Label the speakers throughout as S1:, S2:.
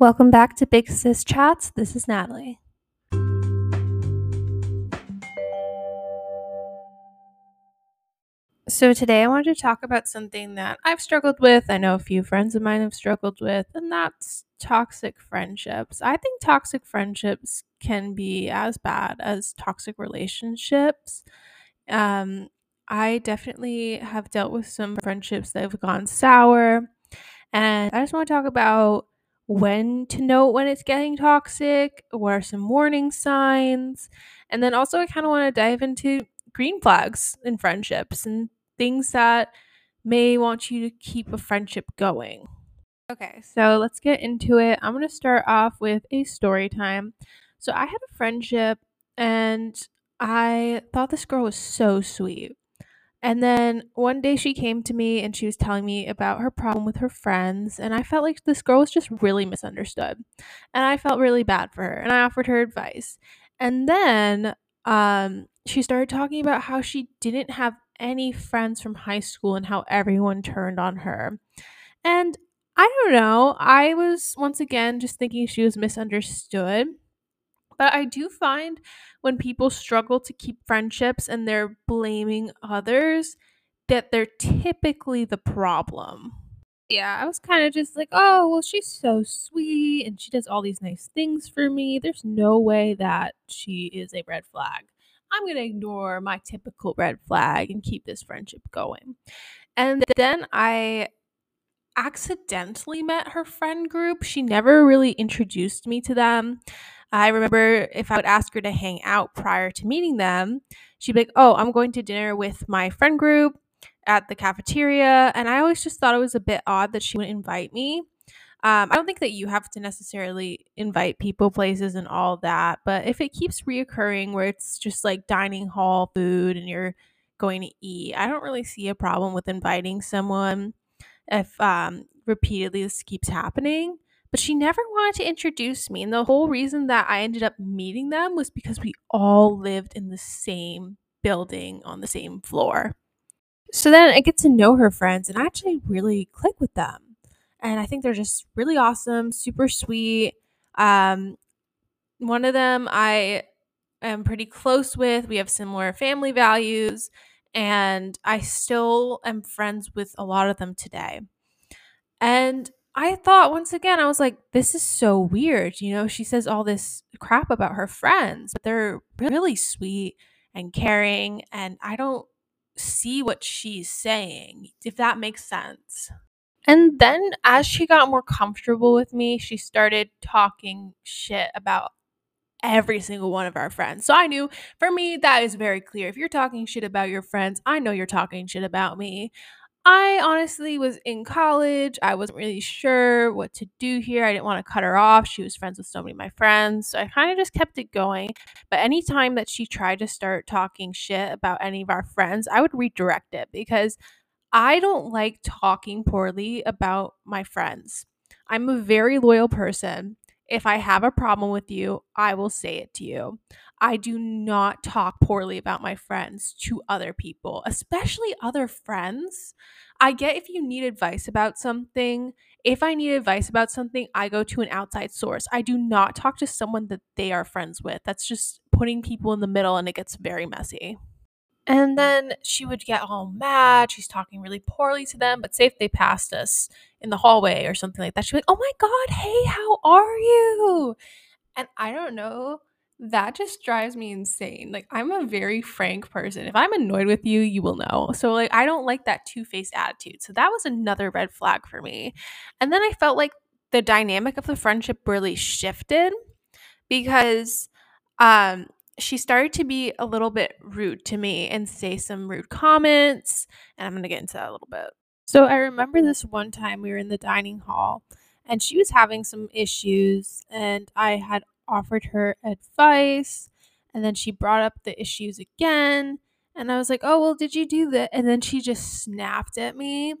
S1: Welcome back to Big Sis Chats. This is Natalie. So, today I wanted to talk about something that I've struggled with. I know a few friends of mine have struggled with, and that's toxic friendships. I think toxic friendships can be as bad as toxic relationships. Um, I definitely have dealt with some friendships that have gone sour, and I just want to talk about when to know when it's getting toxic, what are some warning signs, and then also I kind of want to dive into green flags in friendships and things that may want you to keep a friendship going. Okay, so let's get into it. I'm going to start off with a story time. So I had a friendship and I thought this girl was so sweet. And then one day she came to me and she was telling me about her problem with her friends. And I felt like this girl was just really misunderstood. And I felt really bad for her. And I offered her advice. And then um, she started talking about how she didn't have any friends from high school and how everyone turned on her. And I don't know. I was once again just thinking she was misunderstood. But I do find when people struggle to keep friendships and they're blaming others, that they're typically the problem. Yeah, I was kind of just like, oh, well, she's so sweet and she does all these nice things for me. There's no way that she is a red flag. I'm going to ignore my typical red flag and keep this friendship going. And then I accidentally met her friend group. She never really introduced me to them. I remember if I would ask her to hang out prior to meeting them, she'd be like, Oh, I'm going to dinner with my friend group at the cafeteria. And I always just thought it was a bit odd that she would invite me. Um, I don't think that you have to necessarily invite people, places, and all that. But if it keeps reoccurring where it's just like dining hall food and you're going to eat, I don't really see a problem with inviting someone if um, repeatedly this keeps happening but she never wanted to introduce me. And the whole reason that I ended up meeting them was because we all lived in the same building on the same floor. So then I get to know her friends and I actually really click with them. And I think they're just really awesome, super sweet. Um, one of them I am pretty close with. We have similar family values, and I still am friends with a lot of them today. And I thought once again, I was like, this is so weird. You know, she says all this crap about her friends, but they're really sweet and caring. And I don't see what she's saying, if that makes sense. And then as she got more comfortable with me, she started talking shit about every single one of our friends. So I knew for me, that is very clear. If you're talking shit about your friends, I know you're talking shit about me. I honestly was in college. I wasn't really sure what to do here. I didn't want to cut her off. She was friends with so many of my friends. So I kind of just kept it going. But anytime that she tried to start talking shit about any of our friends, I would redirect it because I don't like talking poorly about my friends. I'm a very loyal person. If I have a problem with you, I will say it to you. I do not talk poorly about my friends to other people, especially other friends. I get if you need advice about something. If I need advice about something, I go to an outside source. I do not talk to someone that they are friends with. That's just putting people in the middle and it gets very messy. And then she would get all mad. She's talking really poorly to them. But say if they passed us in the hallway or something like that, she'd be like, Oh my God, hey, how are you? And I don't know that just drives me insane. Like, I'm a very frank person. If I'm annoyed with you, you will know. So, like, I don't like that two faced attitude. So, that was another red flag for me. And then I felt like the dynamic of the friendship really shifted because um, she started to be a little bit rude to me and say some rude comments. And I'm going to get into that a little bit. So, I remember this one time we were in the dining hall and she was having some issues and I had offered her advice and then she brought up the issues again and I was like, "Oh, well, did you do that?" And then she just snapped at me.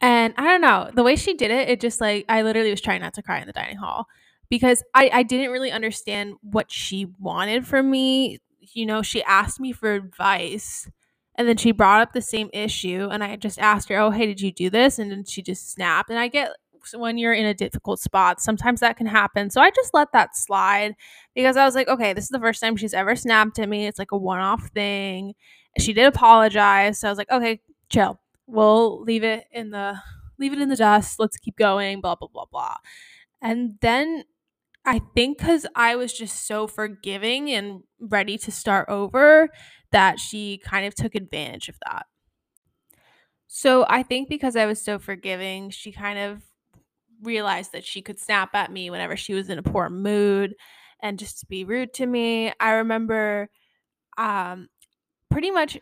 S1: And I don't know, the way she did it, it just like I literally was trying not to cry in the dining hall because I I didn't really understand what she wanted from me. You know, she asked me for advice and then she brought up the same issue and I just asked her, "Oh, hey, did you do this?" And then she just snapped. And I get when you're in a difficult spot. Sometimes that can happen. So I just let that slide because I was like, okay, this is the first time she's ever snapped at me. It's like a one off thing. She did apologize. So I was like, okay, chill. We'll leave it in the leave it in the dust. Let's keep going, blah blah blah blah. And then I think cuz I was just so forgiving and ready to start over that she kind of took advantage of that. So I think because I was so forgiving, she kind of realized that she could snap at me whenever she was in a poor mood and just be rude to me. I remember um pretty much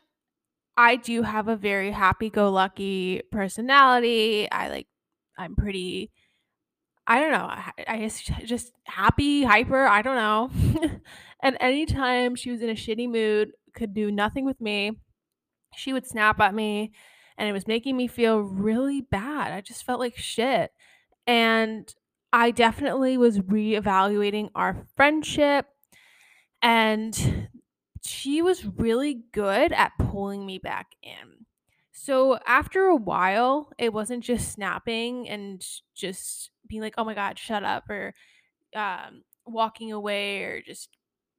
S1: I do have a very happy go lucky personality. I like I'm pretty I don't know. I, guess just happy, hyper, I don't know. and anytime she was in a shitty mood, could do nothing with me, she would snap at me and it was making me feel really bad. I just felt like shit. And I definitely was reevaluating our friendship and she was really good at pulling me back in. So after a while, it wasn't just snapping and just being like, "Oh my god, shut up," or um, walking away, or just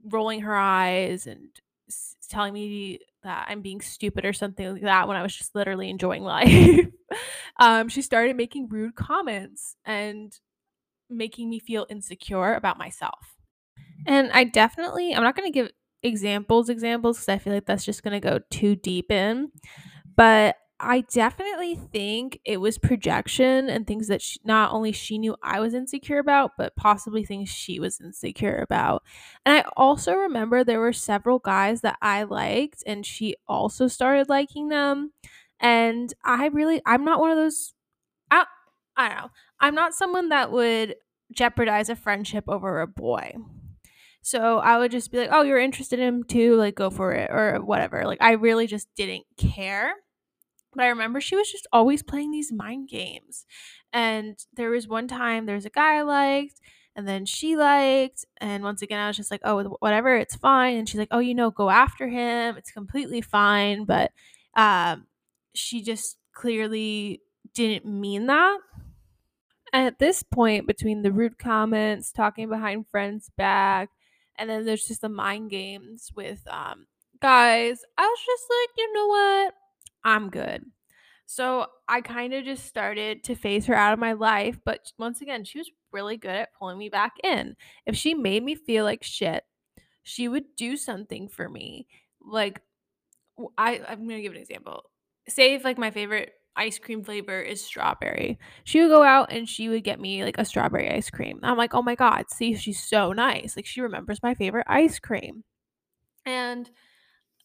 S1: rolling her eyes and s- telling me that I'm being stupid or something like that when I was just literally enjoying life. um, she started making rude comments and making me feel insecure about myself. And I definitely, I'm not going to give examples, examples, because I feel like that's just going to go too deep in. But I definitely think it was projection and things that she, not only she knew I was insecure about, but possibly things she was insecure about. And I also remember there were several guys that I liked, and she also started liking them. And I really, I'm not one of those. I, I don't know. I'm not someone that would jeopardize a friendship over a boy. So I would just be like, "Oh, you're interested in him too? Like, go for it," or whatever. Like, I really just didn't care. But I remember she was just always playing these mind games. And there was one time there was a guy I liked, and then she liked, and once again I was just like, "Oh, whatever, it's fine." And she's like, "Oh, you know, go after him. It's completely fine." But um, she just clearly didn't mean that. At this point, between the rude comments, talking behind friends' back, and then there's just the mind games with um guys, I was just like, you know what? I'm good. So I kind of just started to phase her out of my life. But once again, she was really good at pulling me back in. If she made me feel like shit, she would do something for me. Like, I, I'm going to give an example. Say if like my favorite ice cream flavor is strawberry. She would go out and she would get me like a strawberry ice cream. I'm like, oh my God, see, she's so nice. Like, she remembers my favorite ice cream. And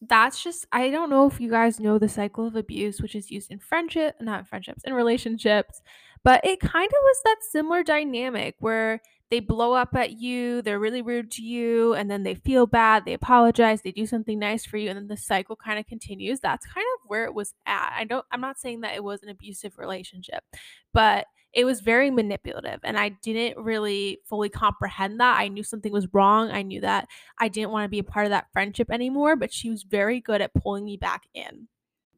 S1: that's just I don't know if you guys know the cycle of abuse, which is used in friendship, not in friendships, in relationships, but it kind of was that similar dynamic where they blow up at you, they're really rude to you, and then they feel bad, they apologize, they do something nice for you, and then the cycle kind of continues. That's kind of where it was at. I don't I'm not saying that it was an abusive relationship, but it was very manipulative and I didn't really fully comprehend that. I knew something was wrong. I knew that I didn't want to be a part of that friendship anymore, but she was very good at pulling me back in.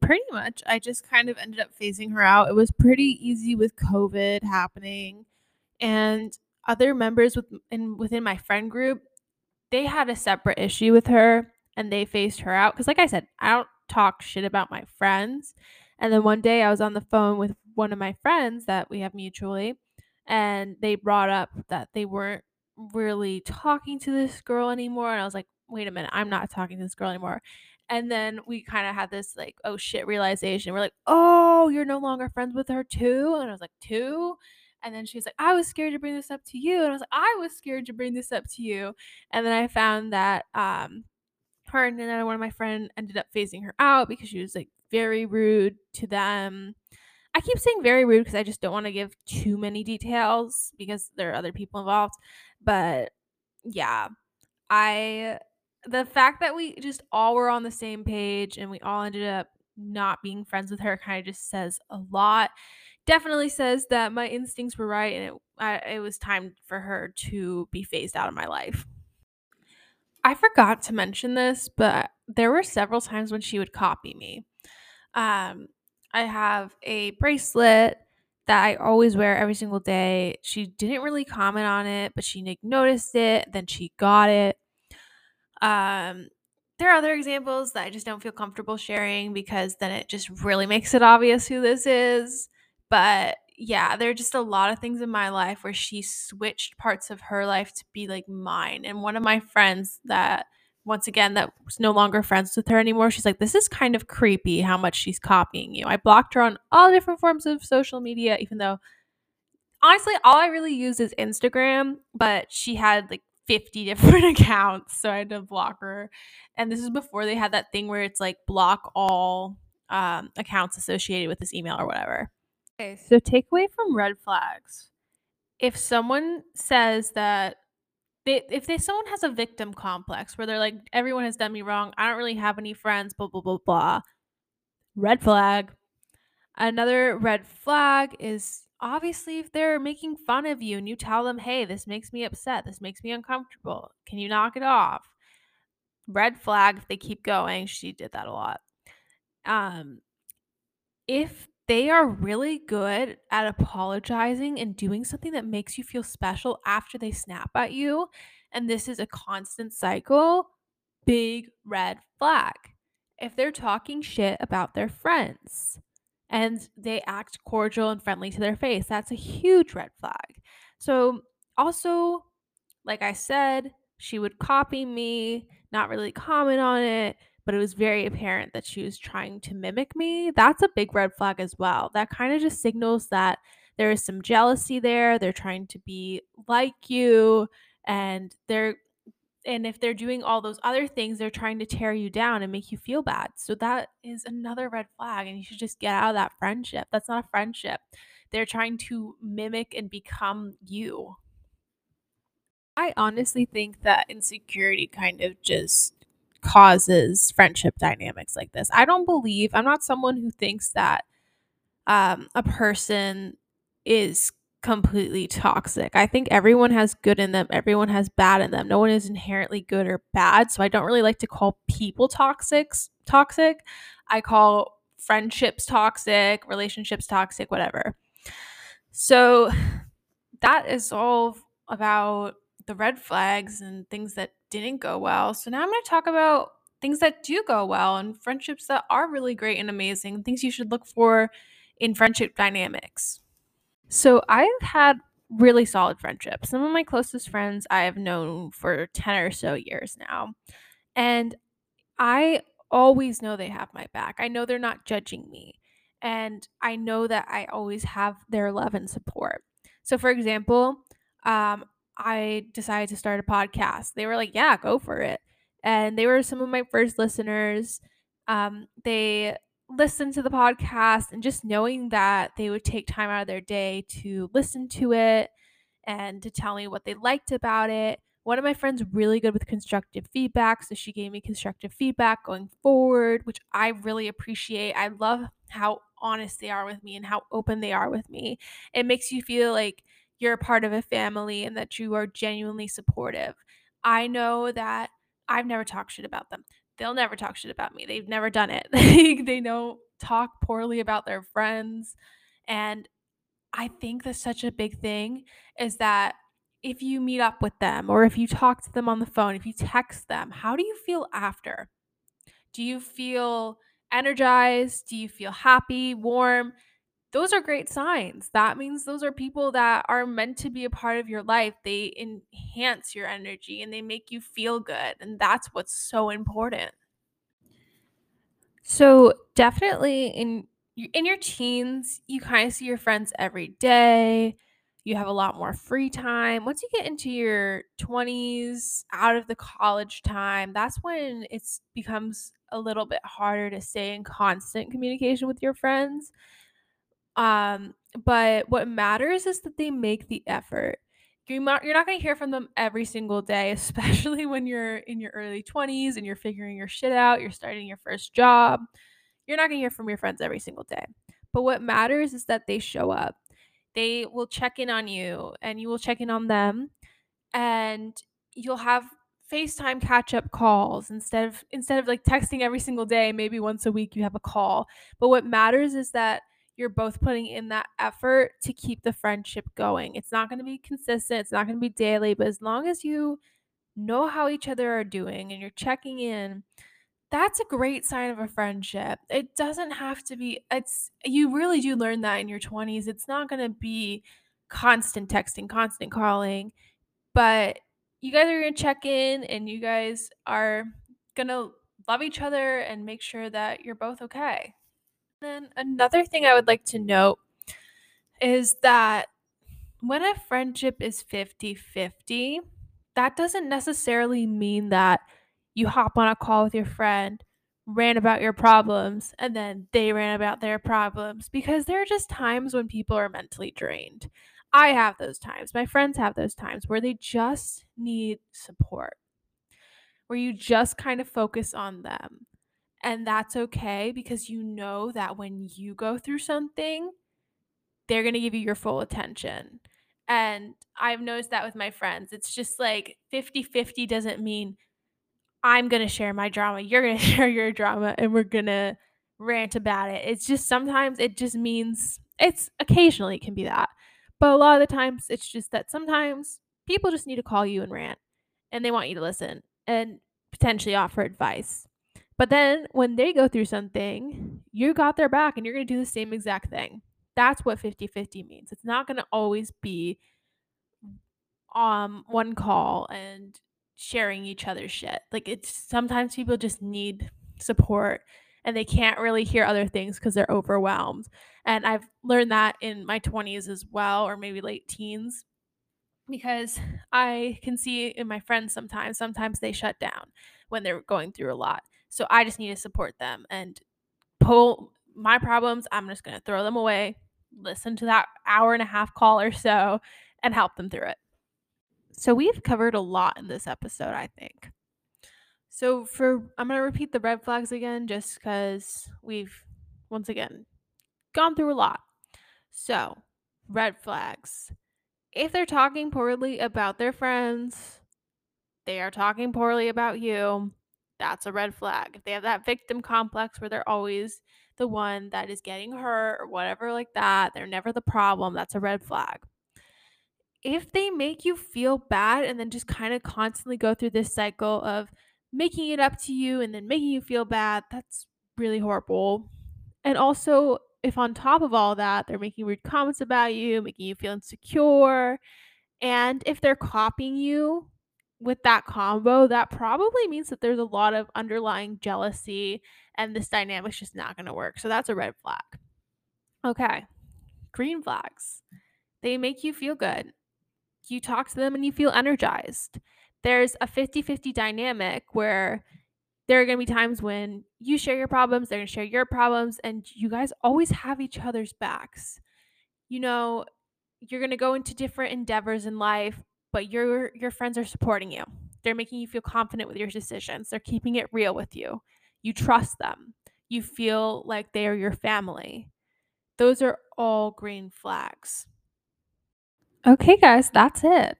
S1: Pretty much, I just kind of ended up phasing her out. It was pretty easy with COVID happening and other members with in within my friend group, they had a separate issue with her and they phased her out cuz like I said, I don't talk shit about my friends. And then one day I was on the phone with one of my friends that we have mutually, and they brought up that they weren't really talking to this girl anymore. And I was like, wait a minute, I'm not talking to this girl anymore. And then we kind of had this like, oh shit realization. We're like, oh, you're no longer friends with her too. And I was like, two. And then she was like, I was scared to bring this up to you. And I was like, I was scared to bring this up to you. And then I found that um and then one of my friend ended up phasing her out because she was like very rude to them. I keep saying very rude because I just don't want to give too many details because there are other people involved. But yeah, I the fact that we just all were on the same page and we all ended up not being friends with her kind of just says a lot. Definitely says that my instincts were right and it I, it was time for her to be phased out of my life. I forgot to mention this, but there were several times when she would copy me. Um, I have a bracelet that I always wear every single day. She didn't really comment on it, but she noticed it, then she got it. Um there are other examples that I just don't feel comfortable sharing because then it just really makes it obvious who this is. But yeah, there are just a lot of things in my life where she switched parts of her life to be like mine. And one of my friends that once again that was no longer friends with her anymore, she's like, This is kind of creepy how much she's copying you. I blocked her on all different forms of social media, even though honestly all I really use is Instagram, but she had like 50 different accounts, so I had to block her. And this is before they had that thing where it's like block all um, accounts associated with this email or whatever. Okay, so takeaway from red flags. If someone says that they, if they someone has a victim complex where they're like everyone has done me wrong, I don't really have any friends, blah blah blah blah. Red flag. Another red flag is obviously if they're making fun of you and you tell them, "Hey, this makes me upset. This makes me uncomfortable. Can you knock it off?" Red flag if they keep going. She did that a lot. Um if they are really good at apologizing and doing something that makes you feel special after they snap at you, and this is a constant cycle, big red flag. If they're talking shit about their friends and they act cordial and friendly to their face, that's a huge red flag. So, also, like I said, she would copy me, not really comment on it, but it was very apparent that she was trying to mimic me. That's a big red flag as well. That kind of just signals that there is some jealousy there. They're trying to be like you and they're and if they're doing all those other things, they're trying to tear you down and make you feel bad. So that is another red flag and you should just get out of that friendship. That's not a friendship. They're trying to mimic and become you. I honestly think that insecurity kind of just causes friendship dynamics like this. I don't believe, I'm not someone who thinks that um, a person is completely toxic. I think everyone has good in them, everyone has bad in them. No one is inherently good or bad. So I don't really like to call people toxic toxic. I call friendships toxic, relationships toxic, whatever. So that is all about the red flags and things that didn't go well. So now I'm going to talk about things that do go well and friendships that are really great and amazing, things you should look for in friendship dynamics. So I've had really solid friendships. Some of my closest friends I have known for 10 or so years now. And I always know they have my back. I know they're not judging me. And I know that I always have their love and support. So, for example, um, I decided to start a podcast. They were like, yeah, go for it. And they were some of my first listeners. Um, they listened to the podcast and just knowing that they would take time out of their day to listen to it and to tell me what they liked about it. One of my friends really good with constructive feedback, so she gave me constructive feedback going forward, which I really appreciate. I love how honest they are with me and how open they are with me. It makes you feel like you're a part of a family and that you are genuinely supportive. I know that I've never talked shit about them. They'll never talk shit about me. They've never done it. they don't talk poorly about their friends. And I think that's such a big thing is that if you meet up with them or if you talk to them on the phone, if you text them, how do you feel after? Do you feel energized? Do you feel happy, warm? Those are great signs. That means those are people that are meant to be a part of your life. They enhance your energy and they make you feel good. And that's what's so important. So, definitely in in your teens, you kind of see your friends every day. You have a lot more free time. Once you get into your 20s, out of the college time, that's when it becomes a little bit harder to stay in constant communication with your friends um, but what matters is that they make the effort. You're not, you're not going to hear from them every single day, especially when you're in your early 20s and you're figuring your shit out, you're starting your first job. You're not going to hear from your friends every single day. But what matters is that they show up. They will check in on you and you will check in on them and you'll have FaceTime catch up calls instead of instead of like texting every single day, maybe once a week you have a call. But what matters is that you're both putting in that effort to keep the friendship going. It's not going to be consistent, it's not going to be daily, but as long as you know how each other are doing and you're checking in, that's a great sign of a friendship. It doesn't have to be it's you really do learn that in your 20s. It's not going to be constant texting, constant calling, but you guys are going to check in and you guys are going to love each other and make sure that you're both okay. Then another thing I would like to note is that when a friendship is 50 50, that doesn't necessarily mean that you hop on a call with your friend, rant about your problems, and then they rant about their problems because there are just times when people are mentally drained. I have those times. My friends have those times where they just need support, where you just kind of focus on them. And that's okay because you know that when you go through something, they're going to give you your full attention. And I've noticed that with my friends. It's just like 50 50 doesn't mean I'm going to share my drama, you're going to share your drama, and we're going to rant about it. It's just sometimes it just means it's occasionally it can be that. But a lot of the times it's just that sometimes people just need to call you and rant and they want you to listen and potentially offer advice. But then when they go through something, you got their back and you're going to do the same exact thing. That's what 50-50 means. It's not going to always be um one call and sharing each other's shit. Like it's sometimes people just need support and they can't really hear other things because they're overwhelmed. And I've learned that in my 20s as well, or maybe late teens, because I can see in my friends sometimes, sometimes they shut down when they're going through a lot. So I just need to support them and pull my problems. I'm just going to throw them away, listen to that hour and a half call or so, and help them through it. So we've covered a lot in this episode, I think. So for I'm going to repeat the red flags again just cuz we've once again gone through a lot. So, red flags. If they're talking poorly about their friends, they are talking poorly about you. That's a red flag. If they have that victim complex where they're always the one that is getting hurt or whatever like that, they're never the problem, that's a red flag if they make you feel bad and then just kind of constantly go through this cycle of making it up to you and then making you feel bad, that's really horrible. And also, if on top of all that, they're making rude comments about you, making you feel insecure, and if they're copying you with that combo, that probably means that there's a lot of underlying jealousy and this dynamic's just not going to work. So that's a red flag. Okay. Green flags. They make you feel good you talk to them and you feel energized. There's a 50 50 dynamic where there are going to be times when you share your problems, they're going to share your problems, and you guys always have each other's backs. You know, you're going to go into different endeavors in life, but your your friends are supporting you. They're making you feel confident with your decisions. They're keeping it real with you. You trust them. You feel like they are your family. Those are all green flags. Okay, guys, that's it.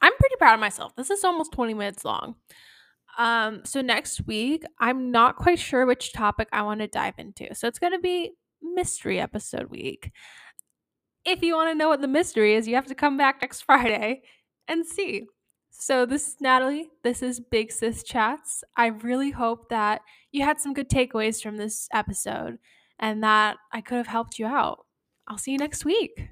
S1: I'm pretty proud of myself. This is almost 20 minutes long. Um, so next week, I'm not quite sure which topic I want to dive into. So it's going to be mystery episode week. If you want to know what the mystery is, you have to come back next Friday and see. So this is Natalie. This is Big Sis Chats. I really hope that you had some good takeaways from this episode and that I could have helped you out. I'll see you next week.